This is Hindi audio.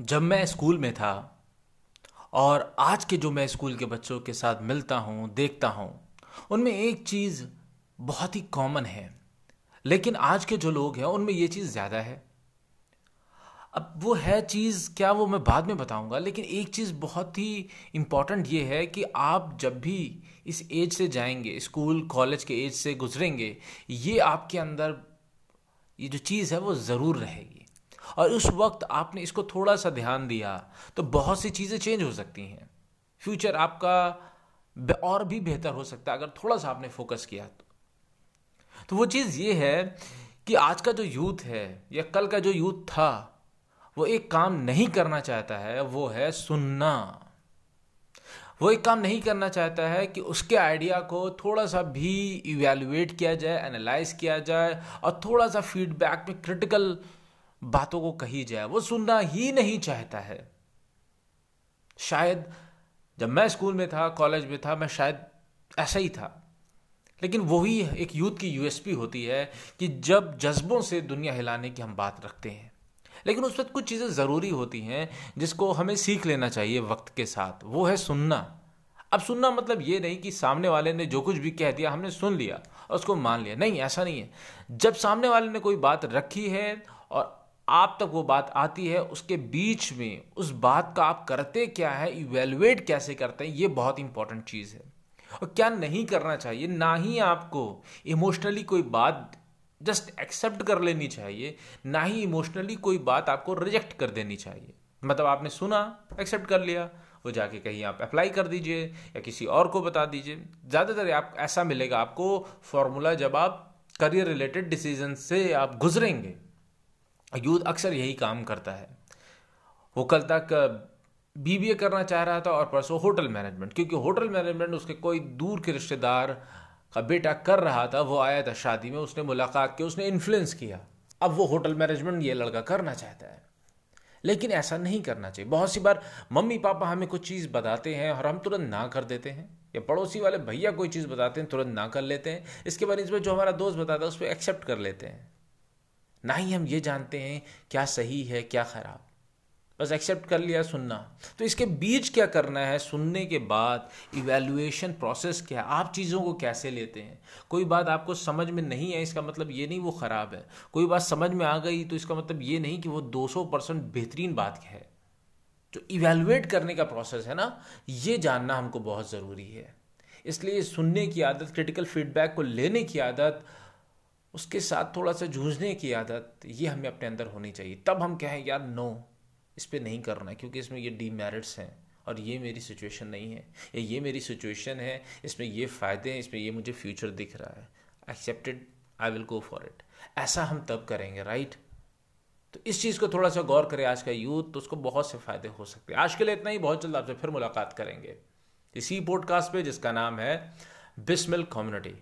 जब मैं स्कूल में था और आज के जो मैं स्कूल के बच्चों के साथ मिलता हूँ, देखता हूँ, उनमें एक चीज़ बहुत ही कॉमन है। लेकिन आज के जो लोग हैं, उनमें ये चीज़ ज़्यादा है। अब वो है चीज़, क्या वो मैं बाद में बताऊँगा, लेकिन एक चीज़ बहुत ही इंपॉर्टेंट ये है कि आप जब भी इस एज से जाएँगे, स्कूल कॉलेज के एज से गुजरेंगे, ये आपके अंदर ये जो चीज़ है वो ज़रूर रहेगी। और उस वक्त आपने इसको थोड़ा सा ध्यान दिया तो बहुत सी चीज़ें चेंज हो सकती हैं। फ्यूचर आपका और भी बेहतर हो सकता है, अगर थोड़ा सा आपने फोकस किया तो। तो वो चीज़ ये है कि आज का जो यूथ है, या कल का जो यूथ था, वो एक काम नहीं करना चाहता है, वो है सुनना। वो एक काम नहीं करना चाहता है कि उसके आइडिया को थोड़ा सा भी इवेलुएट किया जाए एनालाइज किया जाए और थोड़ा सा फीडबैक में क्रिटिकल बातों को कही जाए। वो सुनना ही नहीं चाहता है। शायद जब मैं स्कूल में था कॉलेज में था, मैं शायद ऐसा ही था। लेकिन वही एक यूथ की यूएसपी होती है कि जब जज्बों से दुनिया हिलाने की हम बात रखते हैं। लेकिन उस वक्त कुछ चीज़ें ज़रूरी होती हैं जिसको हमें सीख लेना चाहिए वक्त के साथ। वो है सुनना। अब सुनना मतलब ये नहीं कि सामने वाले ने जो कुछ भी कह दिया, हमने सुन लिया और उसको मान लिया। नहीं, ऐसा नहीं है। जब सामने वाले ने कोई बात रखी है और आप तक वो बात आती है, उसके बीच में उस बात का आप करते क्या है इवेलुएट कैसे करते हैं, ये बहुत इंपॉर्टेंट चीज़ है। और क्या नहीं करना चाहिए, ना ही आपको इमोशनली कोई बात जस्ट एक्सेप्ट कर लेनी चाहिए, ना ही इमोशनली कोई बात आपको रिजेक्ट कर देनी चाहिए। मतलब आपने सुना, एक्सेप्ट कर लिया, वो जाके कहीं आप अप्लाई कर दीजिए या किसी और को बता दीजिए। ज़्यादातर आप, ऐसा मिलेगा आपको फॉर्मूला जब आप करियर रिलेटेड डिसीज़न से आप गुजरेंगे। यूथ अक्सर यही काम करता है। वो कल तक बीबीए करना चाह रहा था और परसों होटल मैनेजमेंट क्योंकि होटल मैनेजमेंट उसके कोई दूर के रिश्तेदार का बेटा कर रहा था, वो आया था शादी में, उसने मुलाकात की, उसने इन्फ्लुएंस किया। अब वो होटल मैनेजमेंट ये लड़का करना चाहता है। लेकिन ऐसा नहीं करना चाहिए। बहुत सी बार मम्मी पापा हमें कुछ चीज़ बताते हैं और हम तुरंत ना कर देते हैं। या पड़ोसी वाले भैया कोई चीज़ बताते हैं, तुरंत ना कर लेते हैं। इसके बाद इसमें जो हमारा दोस्त बताता है उस पर एक्सेप्ट कर लेते हैं। ना ही हम ये जानते हैं क्या सही है, क्या ख़राब। बस एक्सेप्ट कर लिया सुनना। तो इसके बीच क्या करना है? सुनने के बाद इवेल्युएशन प्रोसेस क्या है? आप चीज़ों को कैसे लेते हैं? कोई बात आपको समझ में नहीं है, इसका मतलब ये नहीं वो ख़राब है। कोई बात समझ में आ गई तो इसका मतलब ये नहीं कि वो 200 परसेंट बेहतरीन बात है। जो इवेल्युएट करने का प्रोसेस है ना, ये जानना हमको बहुत ज़रूरी है। इसलिए सुनने की आदत क्रिटिकल फीडबैक को लेने की आदत, उसके साथ थोड़ा सा जूझने की आदत, ये हमें अपने अंदर होनी चाहिए। तब हम कहें, यार नो इस पर नहीं करना है, क्योंकि इसमें ये डीमेरिट्स हैं और ये मेरी सिचुएशन नहीं है। या ये मेरी सिचुएशन है, इसमें ये फ़ायदे हैं, इसमें ये मुझे फ्यूचर दिख रहा है। Accepted I will go for it ऐसा हम तब करेंगे राइट तो इस चीज़ को थोड़ा सा गौर करें आज का यूथ तो उसको बहुत से फ़ायदे हो सकते हैं। आज के लिए इतना ही, बहुत जल्द आपसे फिर मुलाकात करेंगे। इसी पॉडकास्ट पे, जिसका नाम है बिस्मिल कम्युनिटी